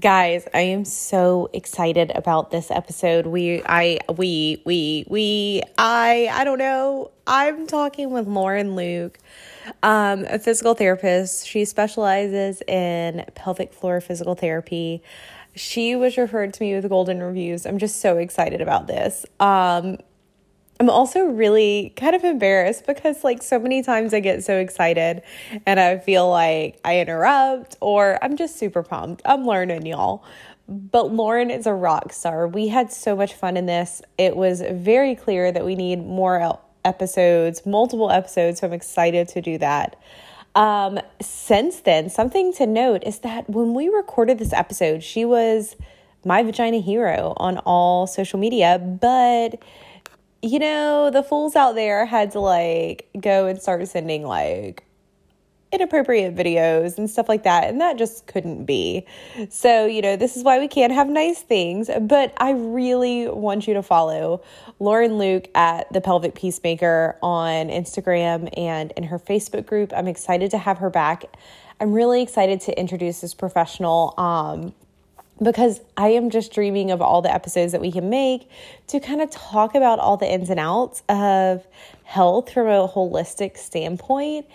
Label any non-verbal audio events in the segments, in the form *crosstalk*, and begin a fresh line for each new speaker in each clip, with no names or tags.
Guys, I am so excited about this episode. We I we we we I I don't know. I'm talking with Lauren Luke, um, a physical therapist. She specializes in pelvic floor physical therapy. She was referred to me with golden reviews. I'm just so excited about this. Um, I'm also really kind of embarrassed because, like, so many times I get so excited and I feel like I interrupt or I'm just super pumped. I'm learning, y'all. But Lauren is a rock star. We had so much fun in this. It was very clear that we need more episodes, multiple episodes. So I'm excited to do that. Um, since then, something to note is that when we recorded this episode, she was my vagina hero on all social media, but you know, the fools out there had to like go and start sending like inappropriate videos and stuff like that. And that just couldn't be. So, you know, this is why we can't have nice things. But I really want you to follow Lauren Luke at the Pelvic Peacemaker on Instagram and in her Facebook group. I'm excited to have her back. I'm really excited to introduce this professional. Um, because I am just dreaming of all the episodes that we can make to kind of talk about all the ins and outs of health from a holistic standpoint.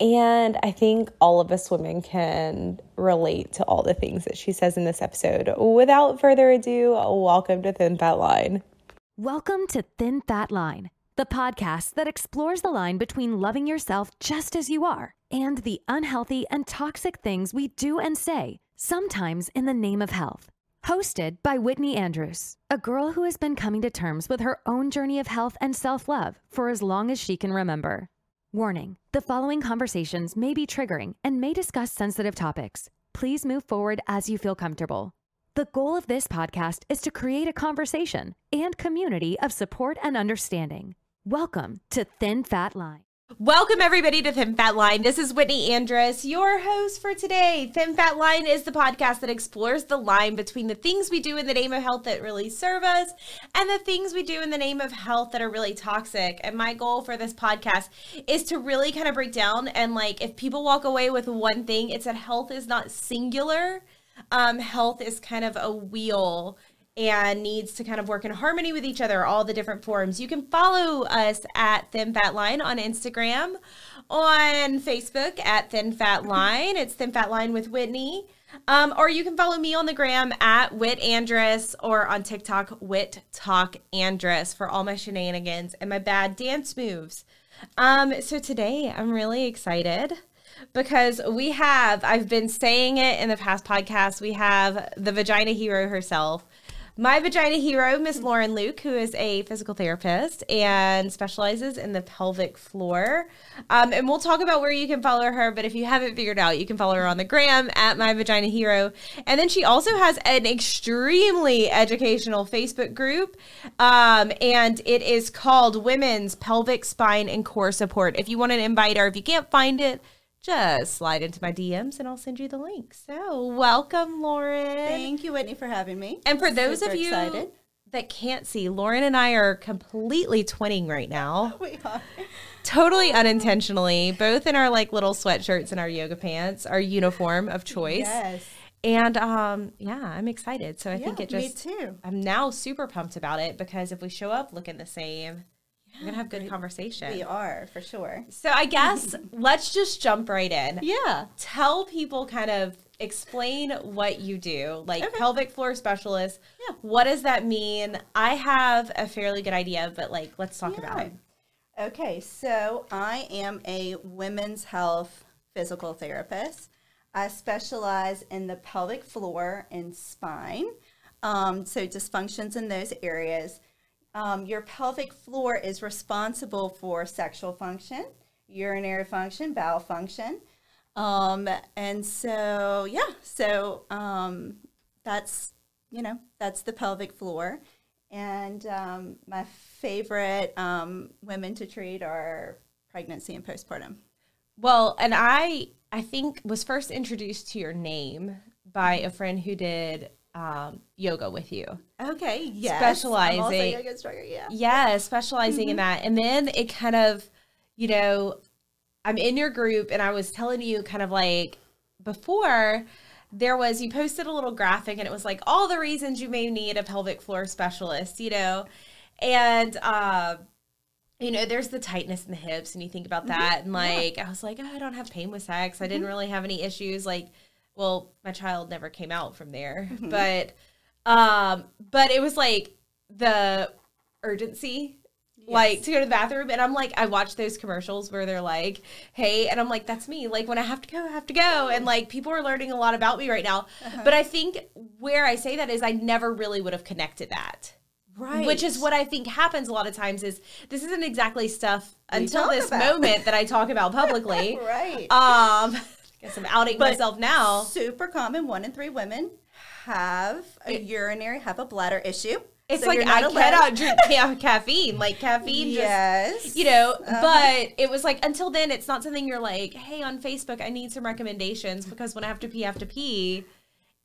And I think all of us women can relate to all the things that she says in this episode. Without further ado, welcome to Thin Fat Line.
Welcome to Thin Fat Line, the podcast that explores the line between loving yourself just as you are and the unhealthy and toxic things we do and say sometimes in the name of health. Hosted by Whitney Andrus, a girl who has been coming to terms with her own journey of health and self love for as long as she can remember. Warning the following conversations may be triggering and may discuss sensitive topics. Please move forward as you feel comfortable. The goal of this podcast is to create a conversation and community of support and understanding. Welcome to Thin Fat Line.
Welcome, everybody, to Thin Fat Line. This is Whitney Andrus, your host for today. Thin Fat Line is the podcast that explores the line between the things we do in the name of health that really serve us and the things we do in the name of health that are really toxic. And my goal for this podcast is to really kind of break down and, like, if people walk away with one thing, it's that health is not singular. Um, health is kind of a wheel and needs to kind of work in harmony with each other, all the different forms. You can follow us at Thin Fat Line on Instagram, on Facebook at Thin Fat Line. It's Thin Fat Line with Whitney. Um, or you can follow me on the gram at Whit Andrus or on TikTok, Whit Tok Andrus for all my shenanigans and my bad dance moves. Um, so today I'm really excited because we have, I've been saying it in the past podcast, we have the vagina hero herself, my vagina hero, Miss Lauren Luke, who is a physical therapist and specializes in the pelvic floor. Um, and we'll talk about where you can follow her. But if you haven't figured out, you can follow her on the gram at my vagina hero. And then she also has an extremely educational Facebook group, um, and it is called Women's Pelvic Spine and Core Support. If you want an invite or if you can't find it, just slide into my DMs and I'll send you the link. So, welcome, Lauren.
Thank you, Whitney, for having me.
And for those Super of you excited. that can't see, Lauren and I are completely twinning right now. *laughs* we are. Totally unintentionally, both in our like little sweatshirts and our yoga pants, our uniform of choice. Yes. And um, yeah, I'm excited. So I yeah, think it just
me too.
I'm now super pumped about it because if we show up looking the same, we're gonna have good conversation.
We are for sure.
So I guess *laughs* let's just jump right in.
Yeah.
Tell people kind of explain what you do, like okay. pelvic floor specialist. Yeah. What does that mean? I have a fairly good idea, but like let's talk yeah. about it.
Okay, so I am a women's health physical therapist. I specialize in the pelvic floor and spine. Um, so dysfunctions in those areas. Um, your pelvic floor is responsible for sexual function, urinary function, bowel function. Um, and so, yeah, so um, that's, you know, that's the pelvic floor. And um, my favorite um, women to treat are pregnancy and postpartum.
Well, and I, I think was first introduced to your name by a friend who did um, yoga with you.
Okay.
Yes. Specializing.
yoga instructor. Yeah.
Yeah. Specializing mm-hmm. in that. And then it kind of, you know, I'm in your group and I was telling you kind of like before there was you posted a little graphic and it was like all the reasons you may need a pelvic floor specialist, you know, and uh, you know, there's the tightness in the hips, and you think about that, and like I was like, oh, I don't have pain with sex. I didn't really have any issues. Like, well, my child never came out from there, *laughs* but um, but it was like the urgency like to go to the bathroom and i'm like i watch those commercials where they're like hey and i'm like that's me. Like when i have to go i have to go and like people are learning a lot about me right now but i think where i say that is i never really would have connected that.
Right.
which is what i think happens a lot of times is this isn't exactly stuff
We
until this
about.
moment that i talk about *laughs* publicly.
Right.
um guess i'm outing
But-
myself now
Super common. One in three women have a urinary, have a bladder issue.
it's
So
like i
not
cannot drink ca- *laughs* caffeine like caffeine just
Yes.
you know
Uh-huh.
but it was like until then it's not something you're like hey on facebook i need some recommendations because when i have to pee i have to pee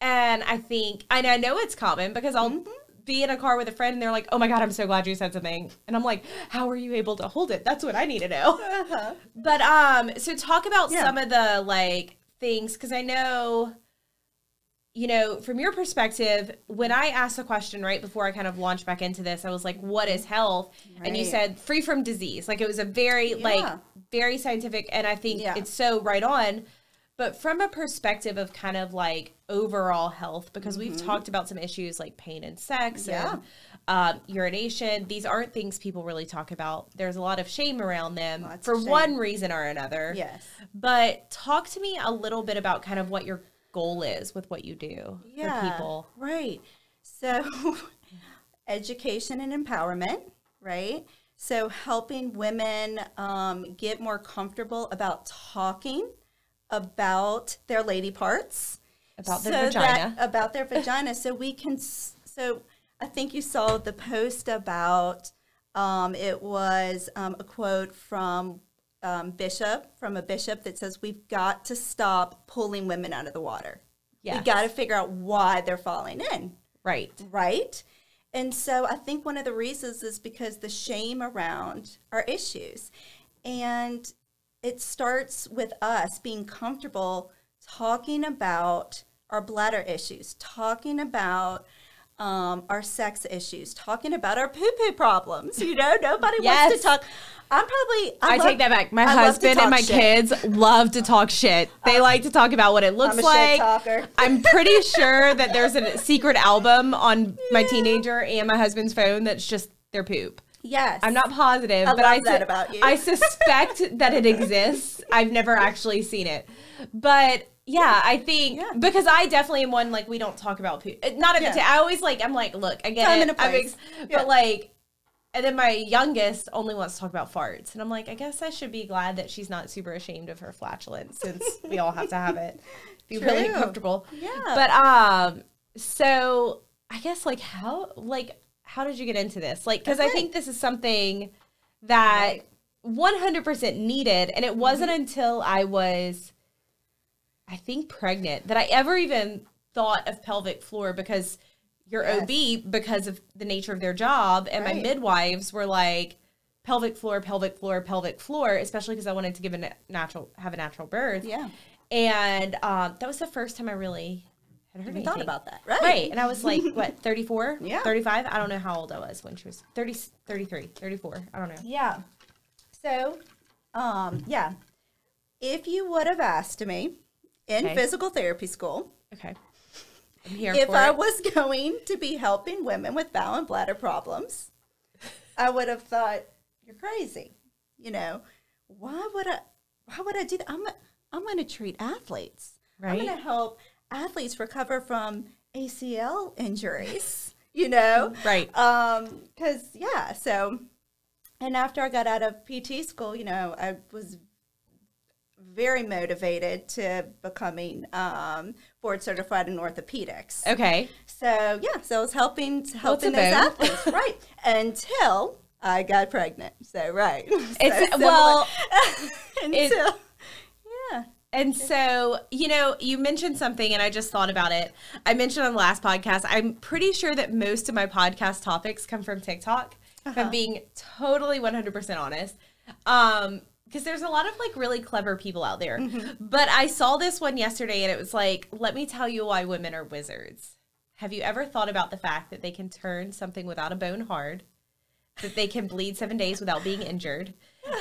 and i think and i know it's common because i'll
Mm-hmm.
Be in a car with a friend and they're like oh my god i'm so glad you said something. And i'm like how are you able to hold it? That's what i need to know.
Uh-huh. *laughs*
but um so talk about
Yeah.
some of the like things because i know you know from your perspective when i asked the question right before i kind of launched back into this i was like what is health? And you said free from disease. Like it was a very like very scientific and i think
Yeah.
it's so right on but from a perspective of kind of like overall health because we've talked about some issues like pain and sex
Mm-hmm. Yeah.
and um, urination these aren't things people really talk about there's a lot of shame around them
Lots
for one reason or another
Yes.
but talk to me a little bit about kind of what your goal is with what you do for people.
Right. So, *laughs* education and empowerment, right? So, helping women um, get more comfortable about talking about their lady parts,
About their
so
vagina.
that- about their *laughs* vagina. So we can. So I think you saw the post about. Um, it was um, a quote from um, Bishop, from a bishop that says, "We've got to stop pulling women out of the water. We
Yes.
got to figure out why they're falling in."
Right.
right? And so I think one of the reasons is because the shame around our issues. And it starts with us being comfortable talking about our bladder issues, talking about um, our sex issues, talking about our poo poo problems. You know, nobody wants to talk. I'm probably,
I,
love-
take that back. My
I
husband and my
shit.
kids love to talk shit. They like to talk about what it looks
I'm
like. I'm pretty *laughs* sure that there's a secret album on my teenager and my husband's phone that's just their poop.
Yes.
I'm not positive,
I
but I
that about you.
I suspect *laughs* that it exists. I've never actually seen it, but yeah, I think
Yeah.
because I definitely am one like we don't talk about poop. Uh, Not every
Yeah.
time. I always like I'm like, look, again I get
Time
it.
a
I'm ex-
Yeah.
But like, and then my youngest only wants to talk about farts, and I'm like, I guess I should be glad that she's not super ashamed of her flatulence since we all have to have it. *laughs* Be really
True.
comfortable.
Yeah.
But um, so I guess like how like how did you get into this? Like because I think this is something that 100% needed, and it
Mm-hmm.
wasn't until I was, I think, pregnant that I ever even thought of pelvic floor because your
Yes.
OB because of the nature of their job, and my midwives were like. Pelvic floor, pelvic floor, pelvic floor, especially because I wanted to give a natural, have a natural birth.
Yeah.
And um, that was the first time I really had heard
Even thought about that. Right.
Right. And I was like, *laughs* what, 34?
Yeah.
35? I don't know how old I was when she was 30, 33, 34. I don't know.
Yeah. So, um, yeah. If you would have asked me in
Okay.
physical therapy school
Okay. I'm here
if I
it.
was going to be helping women with bowel and bladder problems, I would have thought you're crazy. You know, why would I? Why would I do that? I'm I'm going to treat athletes. I'm going to help athletes recover from ACL injuries. *laughs* You know,
Right.
um, because yeah, so and after I got out of PT school, you know, I was very motivated to becoming um, board certified in orthopedics.
Okay.
So yeah, so I was helping helping those athletes, *laughs* right? Until I got pregnant. So right, *laughs*
It's-
so
well,
until yeah,
And so, you know, you mentioned something and I just thought about it. I mentioned on the last podcast, I'm pretty sure that most of my podcast topics come from TikTok.
Uh-huh.
I'm being totally 100% honest. Um, because there's a lot of like really clever people out there.
Mm-hmm.
But I saw this one yesterday and it was like, let me tell you why women are wizards. Have you ever thought about the fact that they can turn something without a bone hard, that they can bleed seven days without being injured,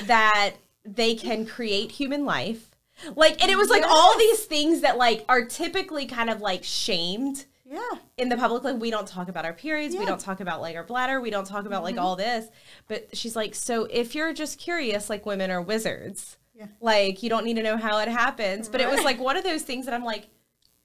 that they can create human life? Like, and it was like all these things that like are typically kind of like shamed
Yeah.
in the public. Like we don't talk about our periods. We don't talk about like our bladder. We don't talk about like mm-hmm. all this. But she's like so if you're just curious like women are wizards.
Yeah.
like you don't need to know how it happens. But it was like one of those things that i'm like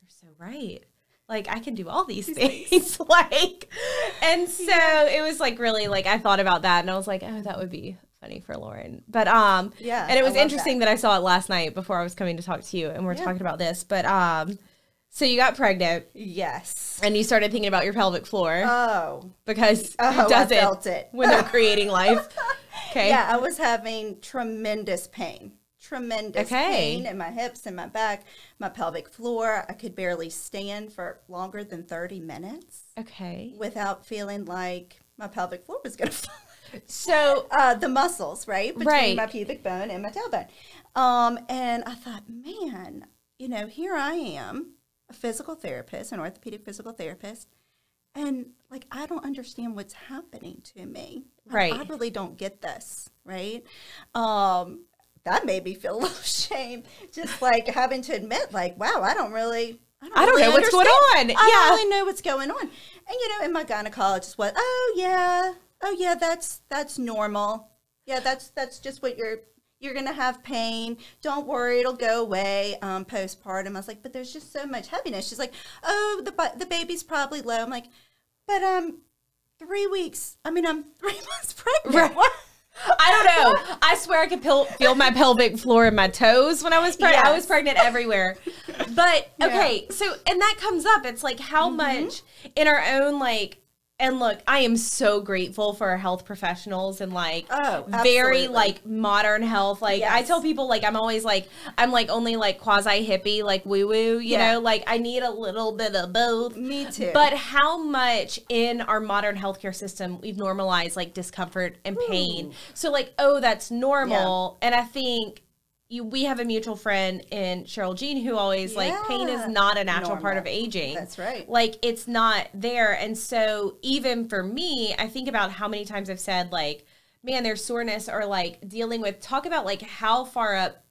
you're so right. Like i can do all these things. like *laughs* and so it was like really like i thought about that and i was like oh that would be funny for lauren but um
Yeah,
and it was interesting that. i saw it last night before i was coming to talk to you and we're
Yeah.
talking about this but um so you got pregnant
Yes.
and you started thinking about your pelvic floor
Oh.
because
Oh,
who
I felt it.
when they're creating life? *laughs* Okay.
Yeah, I was having tremendous pain. Tremendous
Okay.
pain in my hips and my back, my pelvic floor. I could barely stand for longer than 30 minutes
Okay.
without feeling like my pelvic floor was going *laughs* to fall.
So
uh, the muscles, right? Between
Right.
my pubic bone and my tailbone. Um, and I thought, man, you know, here I am, a physical therapist, an orthopedic physical therapist, and like I don't understand what's happening to me. I-
Right.
I, really don't get this, right? Um, that made me feel *laughs* a little shame, just like having to admit, like, wow, I don't really.
I don't
really
know what's going on.
I
Yeah.
don't really know what's going on. And you know, and my gynecologist was, oh yeah, oh yeah, that's that's normal. Yeah, that's that's just what you're you're gonna have pain. Don't worry, it'll go away. Um, postpartum. I was like, but there's just so much heaviness. She's like, oh, the the baby's probably low. I'm like, but um, three weeks. I mean, I'm *laughs* three months pregnant.
Right. I don't know. I swear I could pil- feel my pelvic floor in my toes when I was pregnant. I was pregnant everywhere. But *laughs*
Yeah.
okay, so and that comes up. It's like how much in our own like and look, I am so grateful for our health professionals and like
Oh,
very like modern health. Like I tell people like I'm always like I'm like only like quasi hippie, like woo woo, you
Yeah.
know, like I need a little bit of both.
Me too.
But how much in our modern healthcare system we've normalized like discomfort and pain. Hmm. So like, oh, that's normal. And I think you, we have a mutual friend in Cheryl Jean who always like pain is not a natural part of aging.
That's right.
Like it's not there. And so even for me, I think about how many times I've said like, man, there's soreness or like dealing with talk about like how far up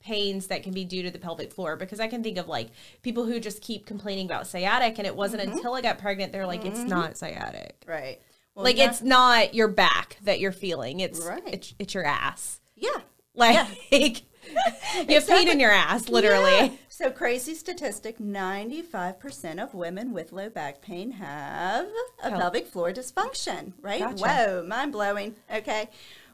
pains that can be due to the pelvic floor because I can think of like people who just keep complaining about sciatic and it wasn't
Mm-hmm.
until I got pregnant they're like it's not sciatic.
right. Well,
Like
yeah.
it's not your back that you're feeling. It's
Right.
it's, it's your ass.
yeah.
Like *laughs* you have pain in your ass literally.
Yeah. So crazy statistic: ninety-five percent of women with low back pain have a
Pel-
pelvic floor dysfunction. Right?
Gotcha.
Whoa, mind blowing. Okay,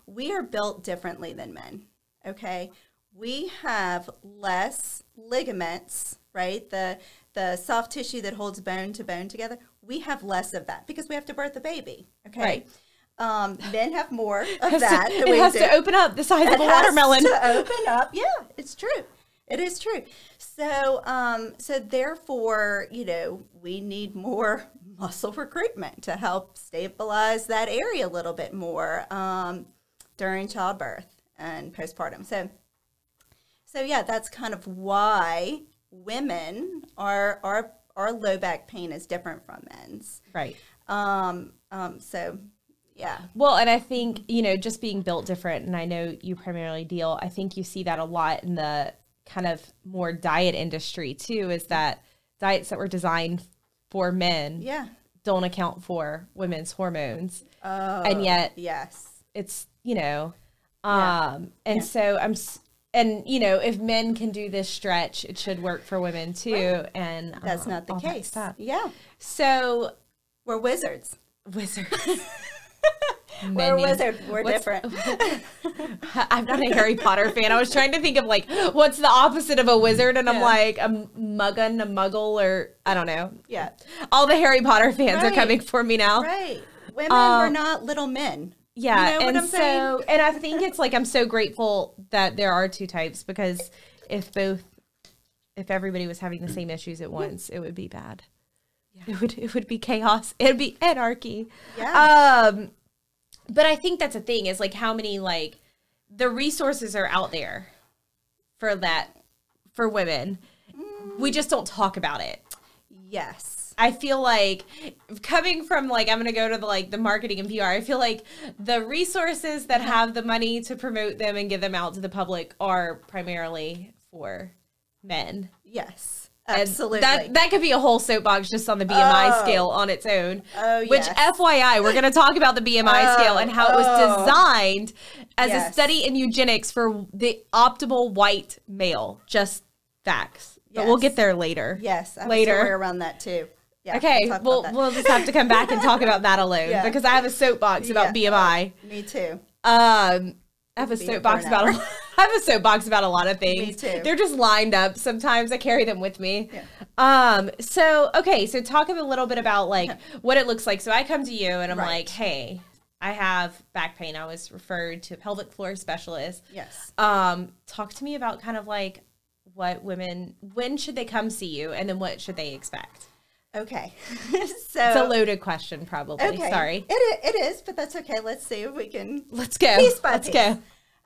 we are built differently than men. Okay, we have less ligaments. Right? The the soft tissue that holds bone to bone together. We have less of that because we have to birth a baby. Okay.
Right.
Um, men have more *laughs* of that.
to- it has
do
to open up the size of a watermelon.
to open up. Yeah, it's true. It is true. So, um, so therefore, you know, we need more *laughs* muscle recruitment to help stabilize that area a little bit more um, during childbirth and postpartum. So, so yeah, that's kind of why women are our our low back pain is different from men's.
Right.
Um, um, so, yeah,
Well, and I think, you know, just being built different, and I know you primarily deal, I think you see that a lot in the kind of more diet industry too, is that diets that were designed for men
yeah.
don't account for women's hormones.
Oh,
and yet
yes.
it's, you know,
Yeah.
um, and so I'm, s- and you know, if men can do this stretch, it should work for women too. And
That's
um,
not the case. Yeah,
So,
we're wizards.
wizards. *laughs* *laughs*
We're
Menu.
wizards. We're
What's-
different. *laughs*
I'm not a Harry Potter fan. I was trying to think of like what's the opposite of a wizard, and I'm like a muggun, a muggle, or I don't know.
yeah,
All the Harry Potter fans are coming for me now.
right. Women
Uh,
were not little men.
Yeah,
You know what
and
I'm
so
saying?
and I think it's like I'm so grateful that there are two types because if both if everybody was having the same issues at once, it would be bad. It would it would be chaos. It'd be anarchy.
Yeah.
Um but I think that's a thing is like how many like the resources are out there for that for women. We just don't talk about it.
Yes.
I feel like coming from like I'm gonna go to the like the marketing and PR. I feel like the resources that have the money to promote them and give them out to the public are primarily for men.
Yes. Absolutely.
That that could be a whole soapbox just on the BMI
Oh.
scale on its own.
Oh,
Which. FYI, we're going to talk about the BMI *laughs*
Oh,
scale and how it was
oh.
designed as a study in eugenics for the optimal white male. Just facts. But we'll get there later.
yes. I have
later.
around that too. Yeah,
Okay,
about
we'll we'll just have to come back and talk about that alone *laughs*
Yeah.
because I have a soapbox about
Yeah.
BMI.
Me too.
Um, I have a soapbox about. *laughs* I have a soapbox about a lot of things.
Me too.
They're just lined up. Sometimes I carry them with me.
Yeah.
Um. So okay. So talk a little bit about like what it looks like. So I come to you and I'm
Right.
like, hey, I have back pain. I was referred to a pelvic floor specialist.
Yes.
Um. Talk to me about kind of like what women when should they come see you and then what should they expect?
Okay. *laughs* so
It's a loaded question, probably.
okay.
Sorry.
It, it is, but that's okay. Let's see if we can
Let's go.
Piece by
Let's
piece.
go.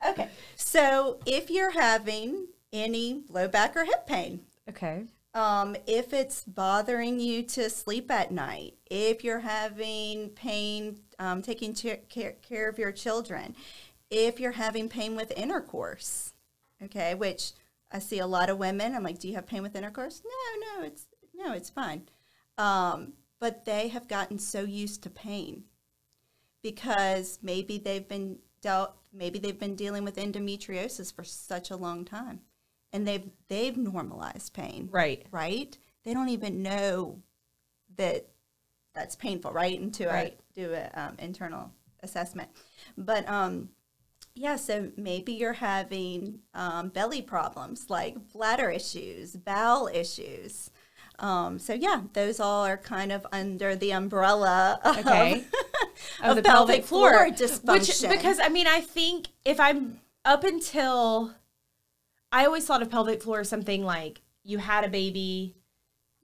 Okay. So if you're having any low back or hip pain,
Okay.
um, if it's bothering you to sleep at night, if you're having pain um, taking ch- care, care of your children, if you're having pain with intercourse, okay, which I see a lot of women. I'm like, do you have pain with intercourse? No, no, it's no, it's fine. Um, but they have gotten so used to pain because maybe they've been dealt, maybe they've been dealing with endometriosis for such a long time, and they've they've normalized pain
Right.
right? They don't even know that that's painful, right? Until
Right.
I do an um, internal assessment. But um, yeah, so maybe you're having um, belly problems like bladder issues, bowel issues. Um, so yeah, those all are kind of under the umbrella of,
Okay. *laughs*
of, the pelvic, floor,
Which
dysfunction.
because I mean I think if I'm up until I always thought of pelvic floor as something like you had a baby,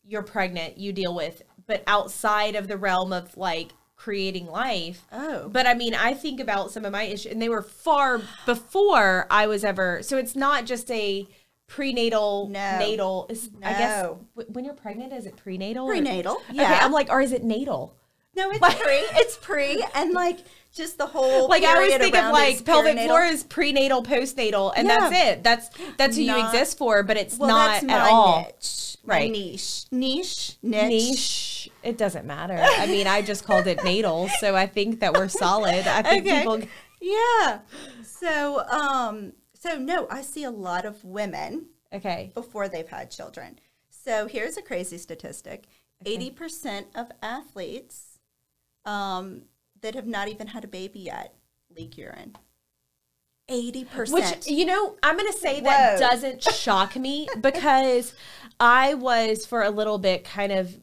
you're pregnant, you deal with, but outside of the realm of like creating life.
oh,
But I mean, I think about some of my issues, and they were far before I was ever. So it's not just a prenatal,
No.
natal. Is, I guess w- when you're pregnant, is it prenatal? or-
prenatal,
Okay,
yeah.
I'm like, or is it natal?
No, it's pre, *laughs* it's pre, and like just the whole
like I always think of like pelvic
perinatal.
floor is prenatal, postnatal, and
Yeah.
that's it. That's that's who you exist for, but it's
Well,
not at all
niche,
Right.
niche, niche, niche.
niche. It doesn't matter. I mean, I just called it natal, so I think that we're solid. I think
Okay.
people.
Yeah. So, um, so no, I see a lot of women
Okay.
before they've had children. So here's a crazy statistic: eighty percent of athletes um, that have not even had a baby yet leak urine. 80%.
Which you know, I'm gonna say that doesn't shock me *laughs* because I was for a little bit kind of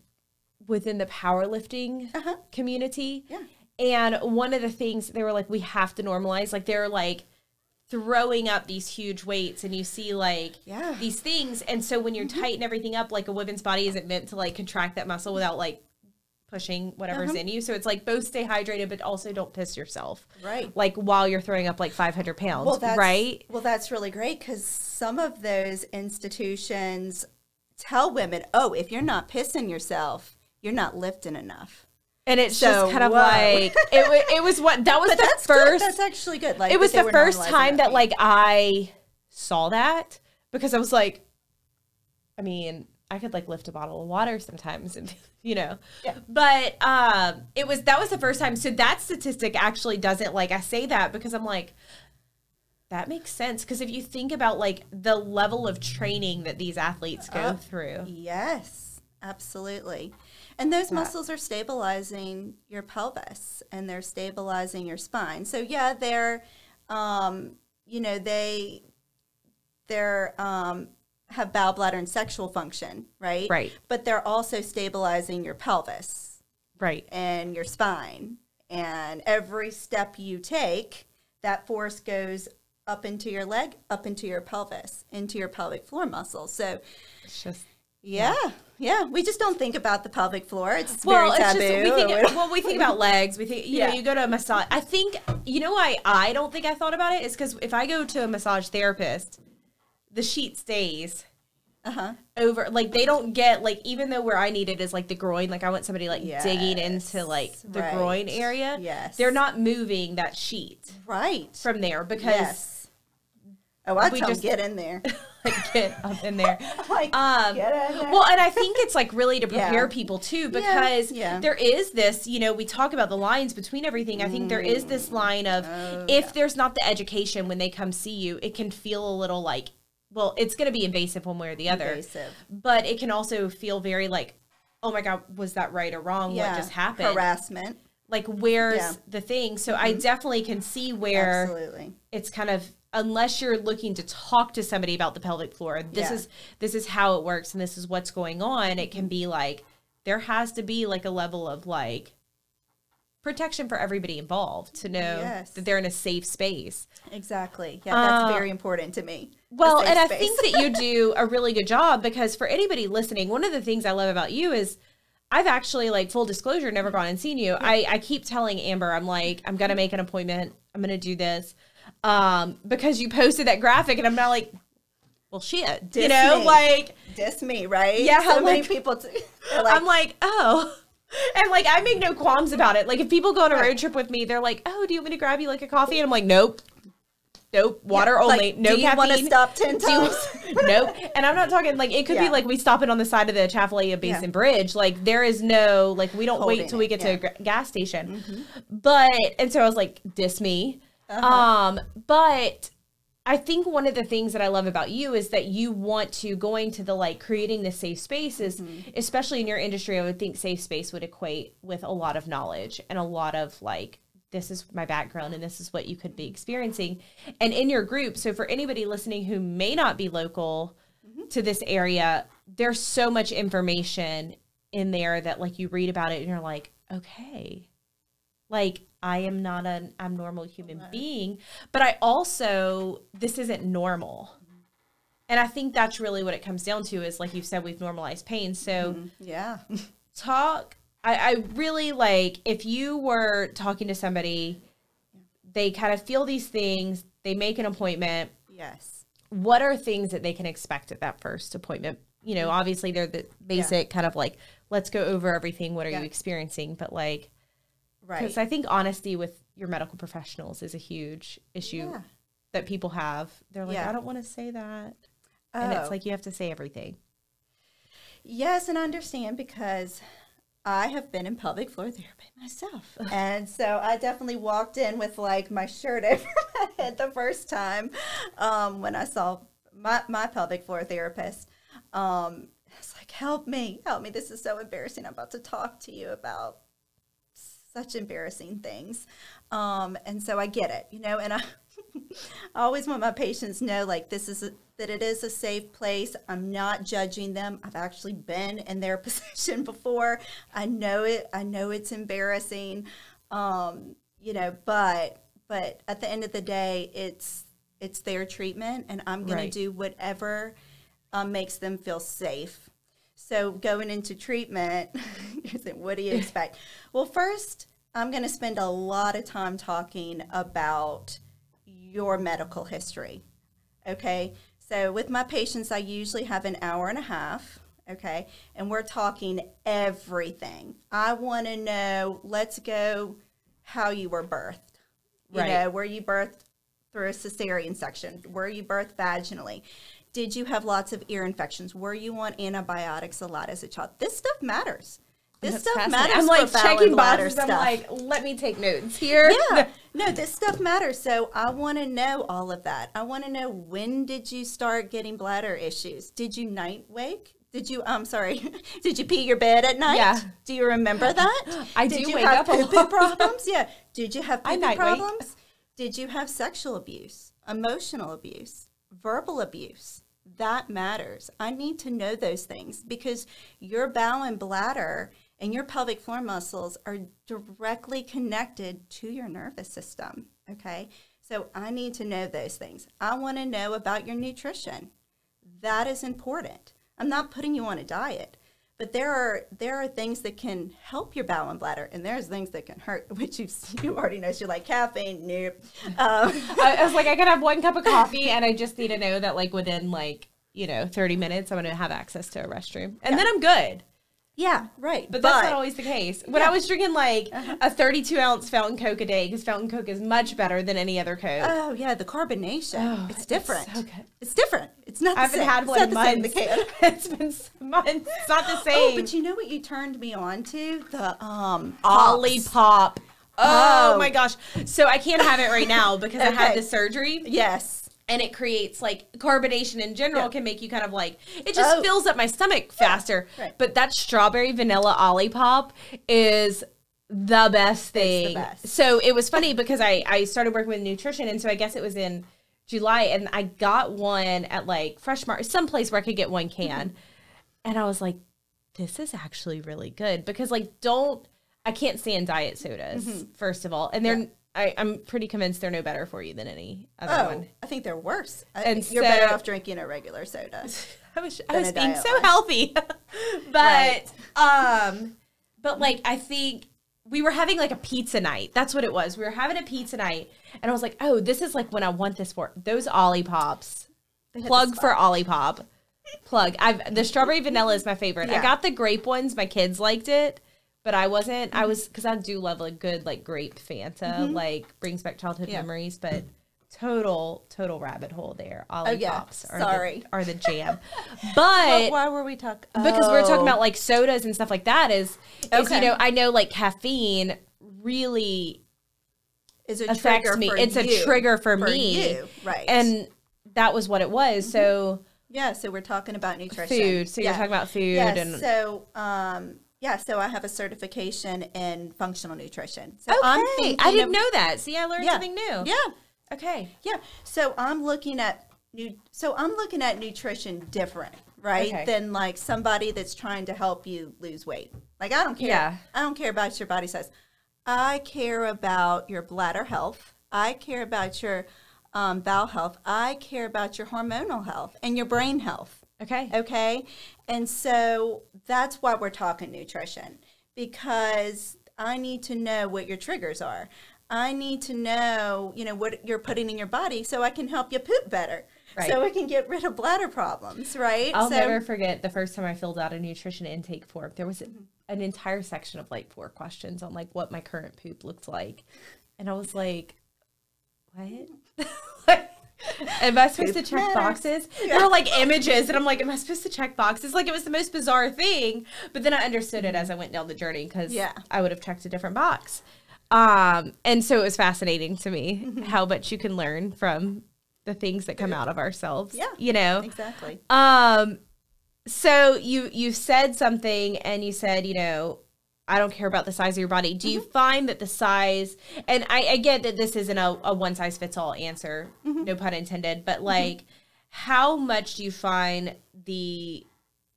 within the powerlifting
Uh-huh.
community.
Yeah.
And one of the things they were like, we have to normalize. Like they're like throwing up these huge weights, and you see like
Yeah.
these things. And so when you're tighten everything up, like a woman's body isn't meant to like contract that muscle without like pushing whatever's
Uh-huh.
in you. So it's like both stay hydrated, but also don't piss yourself.
Right.
Like while you're throwing up like 500 pounds.
Well, that's,
right.
Well, that's really great because some of those institutions tell women, "Oh, if you're not pissing yourself, you're not lifting enough."
And it's
So,
just kind of
whoa.
like it. It was what that was
But
the
that's
first.
Good. That's actually good. Like
it was the first time that like I saw that because I was like, I mean, I could like lift a bottle of water sometimes, and *laughs* you know,
Yeah.
but um, it was that was the first time. So that statistic actually doesn't like I say that because I'm like. That makes sense because if you think about like the level of training that these athletes go
Uh,
through,
Yes, absolutely. And those muscles are stabilizing your pelvis and they're stabilizing your spine. So yeah, they're, um, you know, they, they're um, have bowel bladder and sexual function, right?
Right.
But they're also stabilizing your pelvis
right?
and your spine. And every step you take, that force goes up into your leg, up into your pelvis, into your pelvic floor muscles. So
It's just
Yeah. Yeah. We just don't think about the pelvic floor. It's
well,
very
it's
taboo.
just we think
we
well we think about legs. We think you
Yeah.
know you go to a massage. I think you know why I don't think I thought about it is because if I go to a massage therapist, the sheet stays
uh-huh.
over like they don't get like even though where I need it is like the groin. Like I want somebody like digging into like the
right.
groin area.
Yes.
they're not moving that sheet
Right.
from there because
yes. Oh, I
we just-
get in there. *laughs*
like get up in there. *laughs*
like,
Um,
get in there.
well, and I think it's like really to *laughs* prepare
Yeah.
people too, because
yeah.
there is this, you know, we talk about the lines between everything. I think there is this line of
Oh,
if there's not the education when they come see you, it can feel a little like, well, it's going to be invasive one way or the other,
Invasive.
but it can also feel very like, oh my God, was that right or wrong? What just happened?
Harassment.
Like, where's
Yeah.
the thing? So I mm-hmm. definitely can see where
Absolutely.
it's kind of unless you're looking to talk to somebody about the pelvic floor this
Yeah.
is this is how it works and this is what's going on it can be like there has to be like a level of like protection for everybody involved to know
Yes.
that they're in a safe space
Exactly. Yeah, that's
Uh,
very important to me.
well and i think that you do a really good job because for anybody listening one of the things i love about you is I've actually like full disclosure never gone and seen you. I I keep telling Amber I'm like I'm going to make an appointment. I'm going to do this. Um because you posted that graphic and I'm not like well shit. you know,
me.
like
diss me, right?
Yeah,
so many people. T- like,
I'm like, "Oh." And like I make no qualms about it. Like if people go on a road trip with me, they're like, "Oh, do you want me to grab you like a coffee?" And I'm like, "Nope." Nope, water only.
like,
no
do you want to stop ten *laughs* times? *laughs*
nope. And I'm not talking like it could be like we stop it on the side of the Atchafalaya Basin
Yeah.
Bridge. Like there is no like we don't
Holding
wait till we
it,
get to
yeah.
a gas station. But and so I was like, diss me.
Uh-huh.
Um, but I think one of the things that I love about you is that you want to going to the like creating the safe spaces,
Mm-hmm.
especially in your industry. I would think safe space would equate with a lot of knowledge and a lot of like this is my background and this is what you could be experiencing. And in your group, so for anybody listening who may not be local
Mm-hmm.
to this area, there's so much information in there that like you read about it and you're like, okay, like I am not an abnormal human being, but I also this isn't normal. And I think that's really what it comes down to is like you said, we've normalized pain. So mm-hmm.
yeah, *laughs*
talk I, I really like if you were talking to somebody, they kind of feel these things, they make an appointment.
yes,
What are things that they can expect at that first appointment? You know, mm-hmm. obviously they're the basic kind of like, let's go over everything. What are
Yeah.
you experiencing? But like
right.
because I think honesty with your medical professionals is a huge issue
Yeah.
that people have. They're like,
Yeah.
I don't want to say that. And
Oh.
it's like you have to say everything.
Yes, and I understand because I have been in pelvic floor therapy myself. *laughs* and so I definitely walked in with like my shirt *laughs* over my head the first time um, when I saw my, my pelvic floor therapist. Um, it's like, help me, help me. This is so embarrassing. I'm about to talk to you about such embarrassing things. Um, and so I get it, you know, and I, *laughs* I always want my patients know like this is a, that it is a safe place. I'm not judging them. I've actually been in their *laughs* position before. I know it. I know it's embarrassing. Um, you know, but but at the end of the day, it's it's their treatment, and I'm going
Right.
to do whatever um, makes them feel safe. So going into treatment, *laughs* you're saying, what do you expect? well, first, I'm going to spend a lot of time talking about your medical history. Okay. So with my patients, I usually have an hour and a half. Okay. And we're talking everything. I want to know, let's go how you were birthed. You
Right.
know, were you birthed through a cesarean section? Were you birthed vaginally? Did you have lots of ear infections? Were you on antibiotics a lot as a child? This stuff matters. This
That's
stuff matters.
I'm like checking
bladder
boxes. I'm like, let me take notes here.
yeah, *laughs* no, this stuff matters. So I want to know all of that. I want to know when did you start getting bladder issues? Did you night wake? Did you? I'm sorry. *laughs* Did you pee your bed at night?
Yeah.
Do you remember *gasps* that?
I
did
do
you
wake
have
up *laughs*
problems? Yeah. Did you have
I
poo
night wake.
Did you have sexual abuse, emotional abuse, verbal abuse? That matters. I need to know those things because your bowel and bladder and your pelvic floor muscles are directly connected to your nervous system. Okay. So I need to know those things. I want to know about your nutrition. That is important. I'm not putting you on a diet. But there are there are things that can help your bowel and bladder, and there's things that can hurt, *laughs* which you you already know. So you're like caffeine, nope. Um, *laughs*
I, I was like, I could have one cup of coffee, and I just need to know that like within like you know 30 minutes, I'm gonna have access to a restroom, and then I'm good.
Yeah, right.
But that's not always the case. When I was drinking like a 32 ounce fountain Coke a day, because fountain Coke is much better than any other Coke.
Oh yeah, the carbonation.
Oh,
it's
it's
different.
so.
It's different. It's not. The
I haven't
same.
had
It's
one in
the
months. *laughs* *laughs* it's been months. It's not the same. *laughs*
Oh, but you know what you turned me on to? The um
Ollie. Pop. Oh,
Oh.
my gosh. So I can't have it right now because I had the surgery
Yes.
And it creates like carbonation in general
Yeah.
can make you kind of like it just
Oh.
fills up my stomach faster.
right.
But that strawberry vanilla Olipop is the best thing.
best.
So it was funny because I I started working with nutrition and so I guess it was in July and I got one at like Fresh Mart, some place where I could get one can. And I was like, this is actually really good because like don't I can't stand diet sodas
Mm-hmm.
first of all, and they're I, I'm pretty convinced they're no better for you than any other
Oh,
one.
I think they're worse. I
And
think you're better off drinking a regular soda. *laughs*
I was I was being so healthy, *laughs* but
Right.
um, but like I think we were having like a pizza night. That's what it was. We were having a pizza night, and I was like, oh, this is like when I want this for those
Olipops.
Plug for Olipop. Plug. I've the strawberry vanilla is my favorite. I got the grape ones. My kids liked it, but I wasn't. I was because I do love a good like grape Fanta. Like brings back childhood
Mm-hmm. Yeah.
memories, but. Total, total rabbit hole there. Ollie
Oh, yeah.
Pops are
Sorry.
the, are the jam. *laughs*
But why were we talking?
because we're talking
Oh.
about like sodas and stuff like that is, is you
Okay.
know I know like caffeine really
is a
affects me.
for
It's a trigger for, me,
you, right?
And that was what it was. So
yeah, so we're talking about nutrition.
food. So you're talking about food
Yes.
and
so, um, yeah, so I have a certification in functional nutrition. So
okay. I didn't know that. See, I learned
Yeah.
something new.
Yeah,
Okay.
yeah. So I'm looking at new. So I'm looking at nutrition different, right?
Okay.
Than like somebody that's trying to help you lose weight. Like I don't care.
Yeah.
I don't care about your body size. I care about your bladder health. I care about your um, bowel health. I care about your hormonal health and your brain health.
Okay.
Okay. And so that's why we're talking nutrition because I need to know what your triggers are. I need to know, you know, what you're putting in your body so I can help you poop better.
Right.
So we can get rid of bladder problems, right?
I'll
so,
never forget the first time I filled out a nutrition intake form. There was mm-hmm. an entire section of like four questions on like what my current poop looked like, and I was like, "What? *laughs* Like, am I supposed to check
matters.
boxes?" There were like images, and I'm like, "Am I supposed to check boxes?" Like it was the most bizarre thing. But then I understood it as I went down the journey because
Yeah.
I would have checked a different box. Um, and so it was fascinating to me
Mm-hmm.
how much you can learn from the things that come out of ourselves.
Yeah.
you know.
Exactly.
Um, so you you said something, and you said, you know, I don't care about the size of your body. Do you mm-hmm. find that the size, and I, I get that this isn't a, a one size fits all answer, mm-hmm. no pun intended, but mm-hmm. like, how much do you find the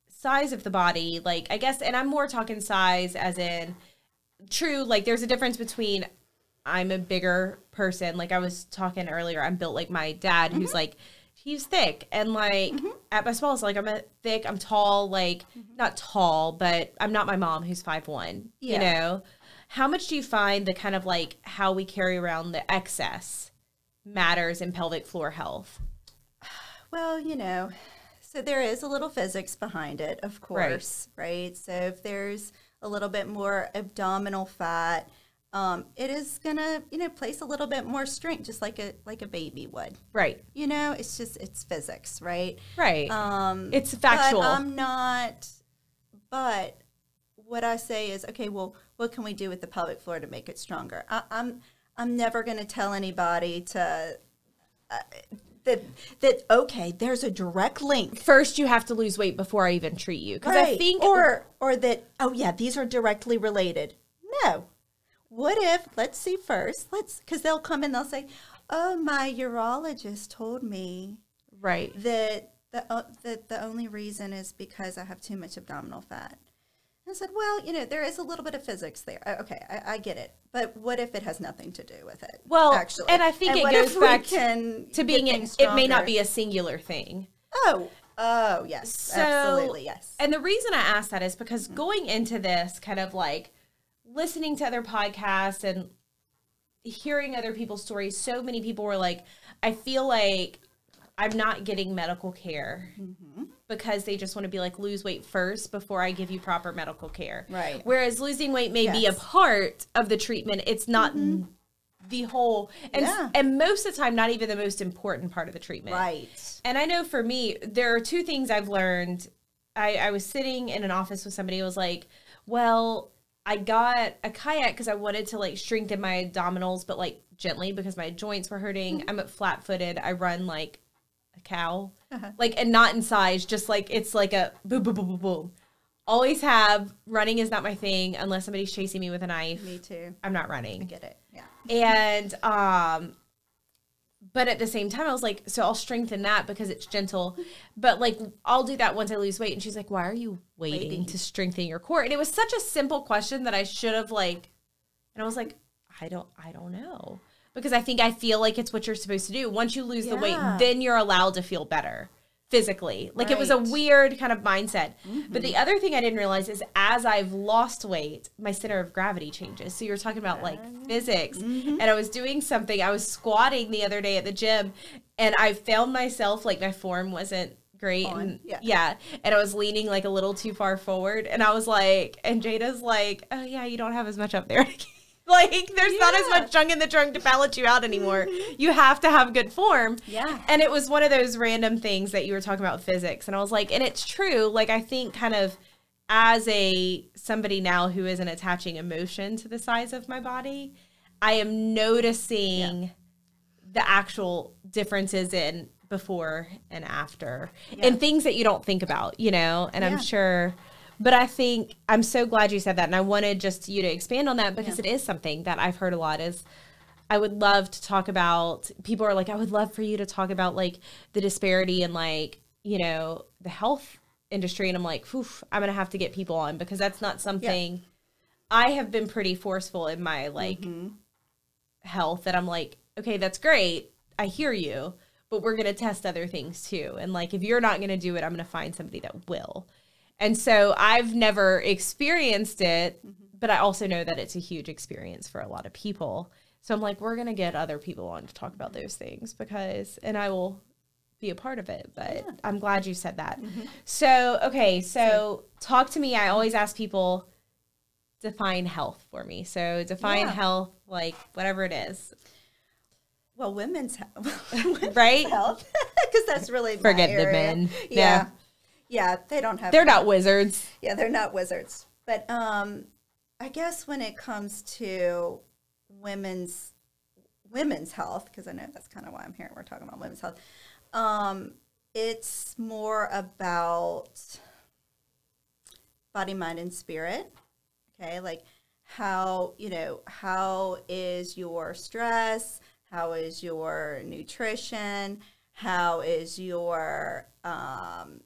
size of the body, like, I guess, and I'm more talking size as in true, like, there's a difference between I'm a bigger person. Like, I was talking earlier, I'm built like my dad, who's like, he's thick and like mm-hmm. at my smallest like i'm a thick i'm tall like mm-hmm. not tall but i'm not my mom who's five one you know? How much do you find the kind of like how we carry around the excess matters in pelvic floor health?
Well, you know, so there is a little physics behind it, of course, right? So if there's a little bit more abdominal fat, um, it is gonna, you know, place a little bit more strength, just like a like a baby would.
right
You know, it's just it's physics, right?
right
Um,
it's factual
I'm not. But what I say is, okay, well, what can we do with the pelvic floor to make it stronger? I, I'm I'm never going to tell anybody to uh, that that okay, there's a direct link.
first you have to lose weight before i even treat you because i think
or or that oh yeah, these are directly related. No. What if let's see first. Let's cuz they'll come in they'll say, "Oh, my urologist told me
right
that the uh, that the only reason is because I have too much abdominal fat. I said, well, you know, there is a little bit of physics there. Okay, I, I get it, but what if it has nothing to do with it?
Well,
actually,
and I think it
what
goes back
can
to being it, it may not be a singular thing
Oh, Oh yes,
So-
absolutely yes.
And the reason I asked that is because going into this, kind of like listening to other podcasts and hearing other people's stories, so many people were like, I feel like I'm not getting medical care mm-hmm. because they just want to be like, lose weight first before I give you proper medical care.
Right.
Whereas losing weight may be a part of the treatment, it's not mm-hmm. the whole, and,
Yeah.
and most of the time, not even the most important part of the treatment.
Right.
And I know for me, there are two things I've learned. I, I was sitting in an office with somebody who was like, Well, I got a kayak because I wanted to like strengthen my abdominals, but like gently because my joints were hurting. I'm flat footed. I run like a cow, like, and not in size, just like it's like a boom, boom, boom, boom, boom. Always have running is not my thing unless somebody's chasing me with a knife.
Me too.
I'm not running
Get it? Yeah.
and um but at the same time i was like so i'll strengthen that because it's gentle but like i'll do that once i lose weight. And she's like why are you waiting,
Waiting.
to strengthen your core? And it was such a simple question that i should have like and i was like i don't i don't know. Because i think i feel like it's what you're supposed to do. Once you lose the weight then you're allowed to feel better physically. Like it was a weird kind of mindset. But the mm-hmm. other thing i didn't realize is as i've lost weight my center of gravity changes. So you're talking about like physics. Mm-hmm. And i was doing something. I was squatting the other day at the gym and i found myself like my form wasn't great
On,
and
yeah.
yeah. And i was leaning like a little too far forward and i was like and jada's like oh yeah you don't have as much up there *laughs* *laughs* like there's not as much junk in the trunk to balance you out anymore. Mm-hmm. You have to have good form.
Yeah.
and it was one of those random things that you were talking about physics and i was like and it's true like i think kind of as a somebody now who isn't attaching emotion to the size of my body i am noticing the actual differences in before and after and things that you don't think about you know? And
Yeah.
i'm sure but i think i'm so glad you said that and i wanted just you to expand on that because it is something that i've heard a lot is I would love to talk about people are like I would love for you to talk about like the disparity and like, you know, the health industry and I'm like, Oof, I'm going to have to get people on because that's not something I have been pretty forceful in my like mm-hmm. health that I'm like, okay, that's great. I hear you, but we're going to test other things too. And like if you're not going to do it, I'm going to find somebody that will. And so I've never experienced it, mm-hmm. but I also know that it's a huge experience for a lot of people. So I'm like, we're going to get other people on to talk about those things because, and I will be a part of it. But I'm glad you said that. Mm-hmm. So, okay. So talk to me. I always ask people define health for me. So define
Yeah.
health, like whatever it is,
Well, women's health, *laughs*
right?
health, *laughs* because that's really
Forget the men.
Yeah.
Yeah.
Yeah, They don't have.
They're not wizards.
Yeah, they're not wizards. But um, I guess when it comes to women's women's health, because I know that's kind of why I'm here. We're talking about women's health. Um, it's more about body, mind, and spirit. Okay, like how you know how is your stress? How is your nutrition? How is your um,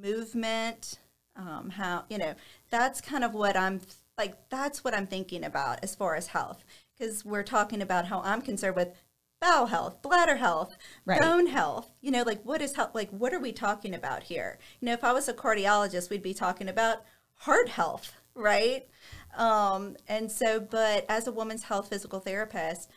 movement? Um, how you know that's kind of what I'm like. That's what I'm thinking about as far as health, because we're talking about how I'm concerned with bowel health, bladder health,
Right.
bone health. You know, like what is health? Like what are we talking about here? You know, if I was a cardiologist, we'd be talking about heart health, right? Um, and so, but as a woman's health physical therapist,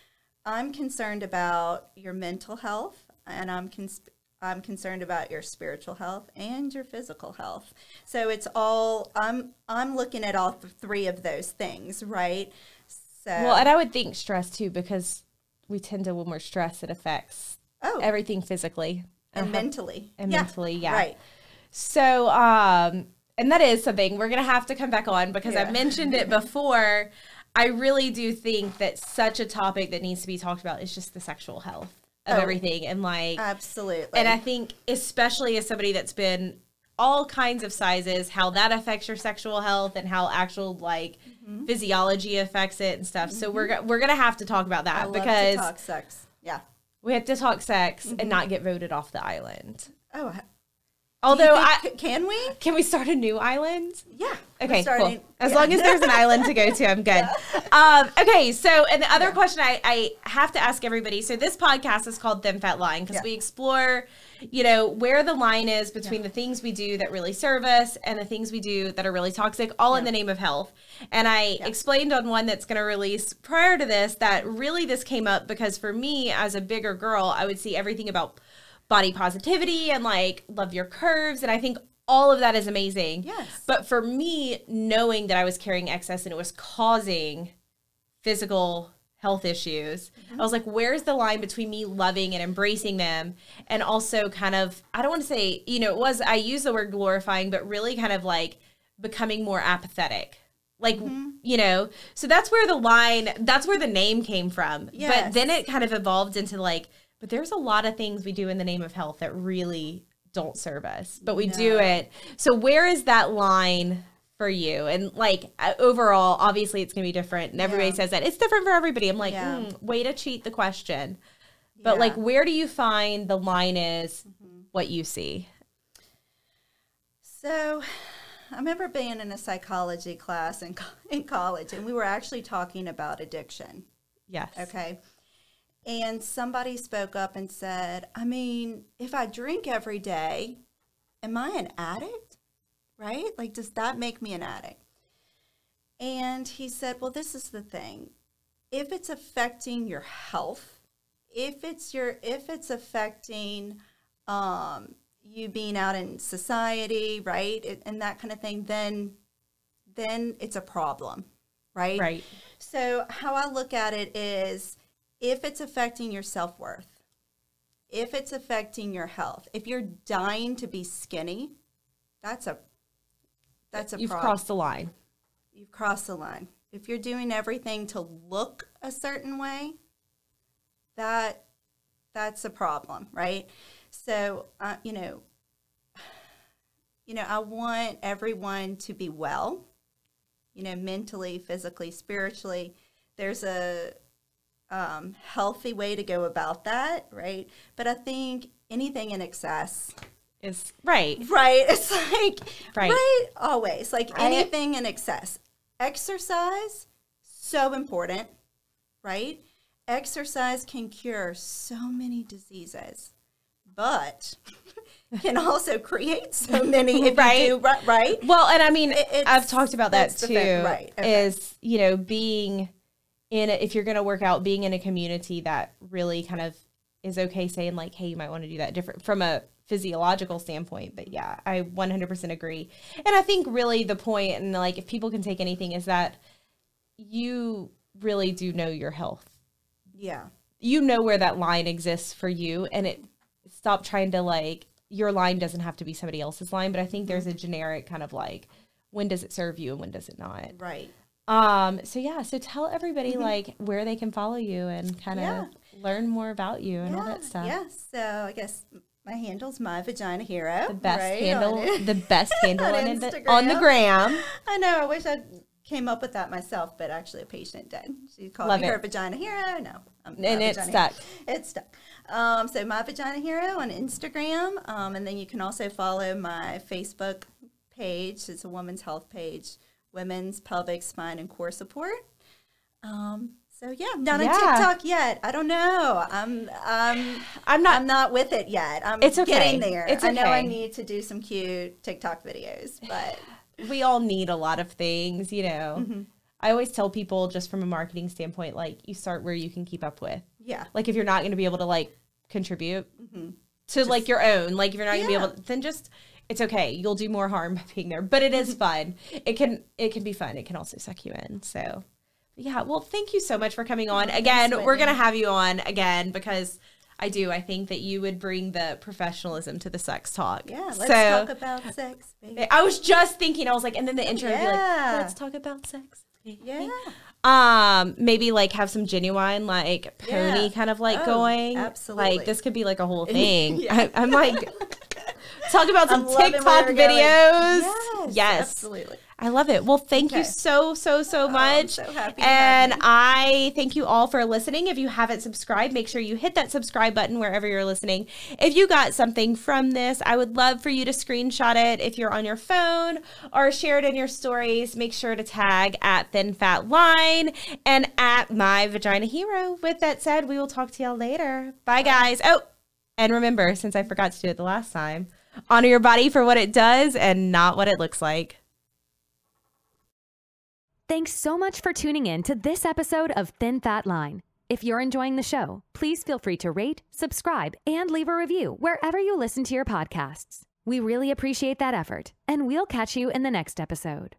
I'm concerned about your mental health, and I'm cons- I'm concerned about your spiritual health and your physical health. So it's all I'm I'm looking at all th- three of those things, right? So
Well, and I would think stress too, because we tend to, when we're stressed, it affects
oh,
everything physically
and
Uh-huh.
mentally,
And
Yeah,
mentally, yeah.
right.
So, um, and that is something we're gonna have to come back on because I mentioned it *laughs* before. I really do think that such a topic that needs to be talked about is just the sexual health of
Oh.
everything, and like,
Absolutely.
and I think especially as somebody that's been all kinds of sizes, how that affects your sexual health and how actual like
Mm-hmm.
physiology affects it and stuff. So we're we're gonna have to talk about that because
to talk sex. Yeah.
we have to talk sex
Mm-hmm.
and not get voted off the island.
Oh,
Although
you
I
can we?
can we start a new island?
Yeah.
Okay, cool. As
yeah.
long as there's an *laughs* island to go to, I'm good. Um, okay, so and the other question I, I have to ask everybody. So this podcast is called Thin Fat Line because
Yeah.
we explore, you know, where the line is between the things we do that really serve us and the things we do that are really toxic, all in the name of health. And I explained on one that's going to release prior to this that really this came up because for me as a bigger girl, I would see everything about body positivity and like love your curves, and I think all of that is amazing.
Yes.
But for me, knowing that I was carrying excess and it was causing physical health issues, mm-hmm. I was like, where's the line between me loving and embracing them and also kind of, I don't want to say, you know, it was, I use the word glorifying, but really kind of like becoming more apathetic. Like, mm-hmm. you know, so that's where the line, that's where the name came from. But then it kind of evolved into like, but there's a lot of things we do in the name of health that really don't serve us, but we do it. So where is that line for you? And like uh, overall, obviously it's gonna be different, and everybody
Yeah.
says that it's different for everybody. I'm like,
Yeah.
hmm, way to cheat the question. But
Yeah.
like, where do you find the line is
Mm-hmm.
what you see?
So, I remember being in a psychology class in, co- in college, and we were actually talking about addiction.
Yes.
Okay. And somebody spoke up and said, I mean, if I drink every day, am I an addict? Right? Like, does that make me an addict? And he said, Well, this is the thing. If it's affecting your health, if it's your if it's affecting um, you being out in society, right, it- and that kind of thing, then then it's a problem, right?
Right.
So, how I look at it is if it's affecting your self worth, if it's affecting your health, if you're dying to be skinny, that's a that's a
You've
problem.
crossed the line.
You've crossed the line. If you're doing everything to look a certain way, that that's a problem, right? So, uh, you know, you know, I want everyone to be well, you know, mentally, physically, spiritually. There's a um, healthy way to go about that, right? But I think anything in excess,
Is right.
right? *laughs* It's like,
Right.
right, always. Like
I-
anything in excess. Exercise, so important, right? Exercise can cure so many diseases, but *laughs* can also create so *laughs* many if
Right.
you do right, right?
Well, and I mean,
It-
I've talked about that too.
thing, right, okay.
Is you know being in a, if you're going to work out, being in a community that really kind of is okay saying like, hey, you might want to do that different from a physiological standpoint. But yeah, I 100% agree. And I think really the point, and like if people can take anything, is that you really do know your health.
Yeah.
You know where that line exists for you, and it stop trying to like your line doesn't have to be somebody else's line. But I think there's mm-hmm. a generic kind of like when does it serve you and when does it not.
Right.
Um. So yeah. So tell everybody like where they can follow you and kind of
Yeah.
learn more about you and all that stuff.
Yeah. So I guess my handle's my vagina hero.
The best
right,
handle,
on
the best handle *laughs*
On
on, the, on the
Instagram.
gram.
I know. I wish I came up with that myself, but actually a patient did. She called
Love
me her vagina hero. No, I'm
And it stuck.
It stuck. Um, so my vagina hero on Instagram, um, and then you can also follow my Facebook page. It's a women's health page, Women's Pelvic Spine and Core Support. Um, so yeah, not
Yeah.
on TikTok yet. I don't know. I'm I'm
I'm not.
I'm not with it yet. I'm
It's okay.
getting there.
It's
I know I need to do some cute TikTok videos, but *sighs*
we all need a lot of things, you know.
Mm-hmm.
I always tell people just from a marketing standpoint, like you start where you can keep up with.
yeah.
Like if you're not going to be able to like contribute to like your own, like if you're not going to
Mm-hmm.
Be able, to, then just it's okay. You'll do more harm by being there, but it
Mm-hmm. *laughs*
fun. It can it can be fun. It can also suck you in. So yeah, well, thank you so much for coming on again. We're gonna have you on again because. I do. I think that you would bring the professionalism to the sex talk.
Yeah, let's
So-
talk about sex, baby.
I was just thinking, I was like, and then the intro would be like, let's talk about sex.
Yeah.
Um, maybe like have some Ginuwine like pony
Yeah.
kind of like
Oh,
going.
absolutely.
Like this could be like a whole *laughs* thing.
Yeah.
I, am like *laughs* talk about some
I'm loving where
TikTok videos.
Yes,
Yes.
absolutely.
I love it. Well, thank you
Okay.
so, so, so oh,
I'm
much.
so happy
and. I thank you all for listening. If you haven't subscribed, make sure you hit that subscribe button wherever you're listening. If you got something from this, I would love for you to screenshot it if you're on your phone or share it in your stories. Make sure to tag at Thin Fat Line and at My Vagina Hero. With that said, we will talk to y'all later. Bye, guys. Oh, and remember, since I forgot to do it the last time, honor your body for what it does and not what it looks like.
Thanks so much for tuning in to this episode of Thin Fat Line. If you're enjoying the show, please feel free to rate, subscribe, and leave a review wherever you listen to your podcasts. We really appreciate that effort, and we'll catch you in the next episode.